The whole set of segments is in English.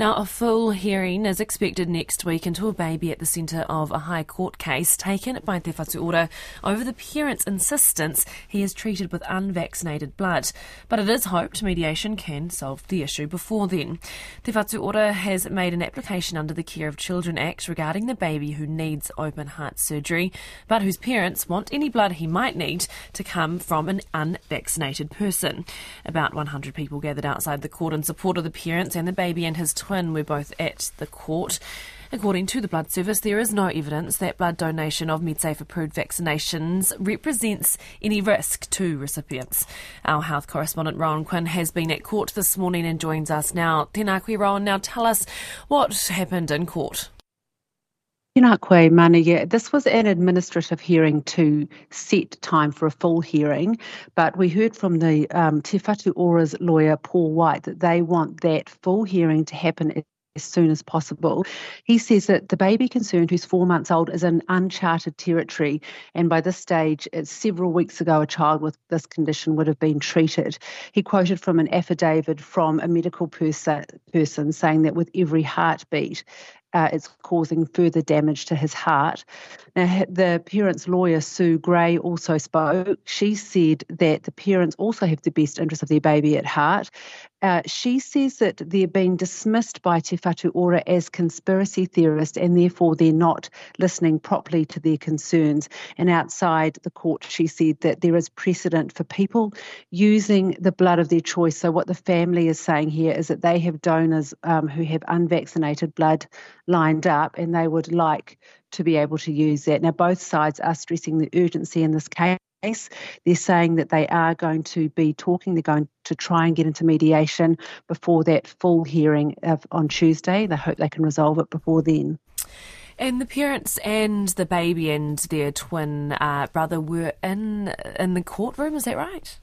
Now, a full hearing is expected next week into a baby at the centre of a High Court case taken by Te Whatu Ora over the parent's insistence he is treated with unvaccinated blood. But it is hoped mediation can solve the issue before then. Te Whatu Ora has made an application under the Care of Children Act regarding the baby who needs open heart surgery, but whose parents want any blood he might need to come from an unvaccinated person. About 100 people gathered outside the court in support of the parents and the baby and his were both at the court. According to the Blood Service, there is no evidence that blood donation of MedSafe approved vaccinations represents any risk to recipients. Our health correspondent Rowan Quinn has been at court this morning and joins us now. Tēnā Rowan. Now tell us what happened in court. Tēnā koe, Mania. This was an administrative hearing to set time for a full hearing, but we heard from the um, Te Whatu Ora's lawyer, Paul White, that they want that full hearing to happen as soon as possible. He says that the baby concerned, who's four months old, is in uncharted territory, and by this stage, it's several weeks ago, a child with this condition would have been treated. He quoted from an affidavit from a medical person saying that with every heartbeat, uh, it's causing further damage to his heart. Now, the parents' lawyer, Sue Grey, also spoke. She said that the parents also have the best interest of their baby at heart. Uh, she says that they're being dismissed by Te Whatu Ora as conspiracy theorists and therefore they're not listening properly to their concerns. And outside the court, she said that there is precedent for people using the blood of their choice. So, what the family is saying here is that they have donors um, who have unvaccinated blood lined up and they would like to be able to use that. Now, both sides are stressing the urgency in this case. They're saying that they are going to be talking, they're going to try and get into mediation before that full hearing of, on Tuesday. They hope they can resolve it before then. And the parents and the baby and their twin uh, brother were in in the courtroom. Is that right?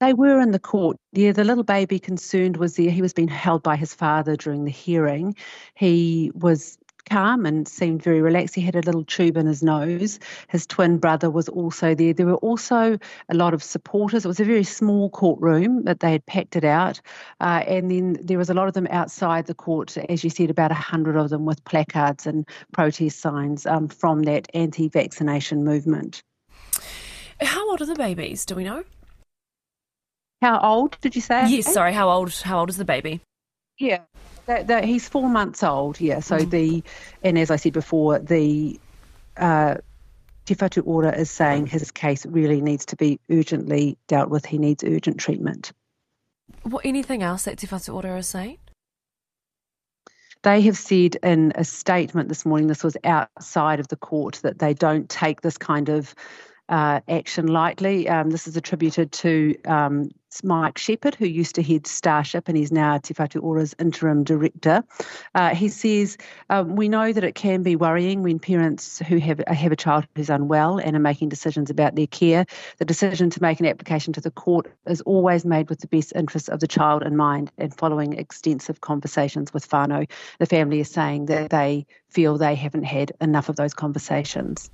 They were in the court. Yeah, the little baby concerned was there. He was being held by his father during the hearing. He was calm and seemed very relaxed. He had a little tube in his nose. His twin brother was also there. There were also a lot of supporters. It was a very small courtroom, but they had packed it out. Uh, and then there was a lot of them outside the court, as you said, about a hundred of them with placards and protest signs um, from that anti-vaccination movement. How old are the babies? Do we know? How old did you say? Yes, sorry. How old? How old is the baby? Yeah, that, that he's four months old. Yeah, so mm. the and as I said before, the uh, Te Whatu Ora is saying his case really needs to be urgently dealt with. He needs urgent treatment. What anything else that Te Whatu Ora is saying? They have said in a statement this morning, this was outside of the court, that they don't take this kind of uh, action lightly. Um, this is attributed to um, Mike Shepherd, who used to head Starship and he's now Te Whatu Ora's interim director. Uh, he says, um, We know that it can be worrying when parents who have, have a child who's unwell and are making decisions about their care. The decision to make an application to the court is always made with the best interests of the child in mind and following extensive conversations with whānau. The family is saying that they feel they haven't had enough of those conversations.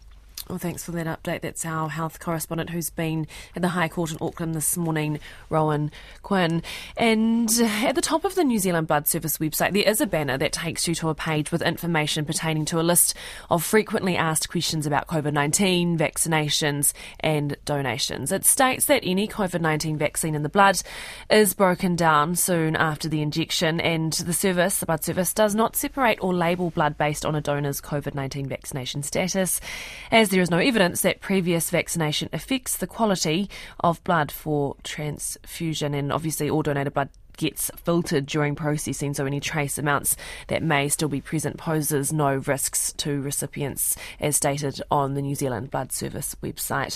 Well, thanks for that update. That's our health correspondent who's been at the High Court in Auckland this morning, Rowan Quinn. And at the top of the New Zealand Blood Service website, there is a banner that takes you to a page with information pertaining to a list of frequently asked questions about COVID 19, vaccinations, and donations. It states that any COVID 19 vaccine in the blood is broken down soon after the injection, and the service, the Blood Service, does not separate or label blood based on a donor's COVID 19 vaccination status. As there is no evidence that previous vaccination affects the quality of blood for transfusion, and obviously all donated blood gets filtered during processing, so any trace amounts that may still be present poses no risks to recipients, as stated on the New Zealand Blood Service website.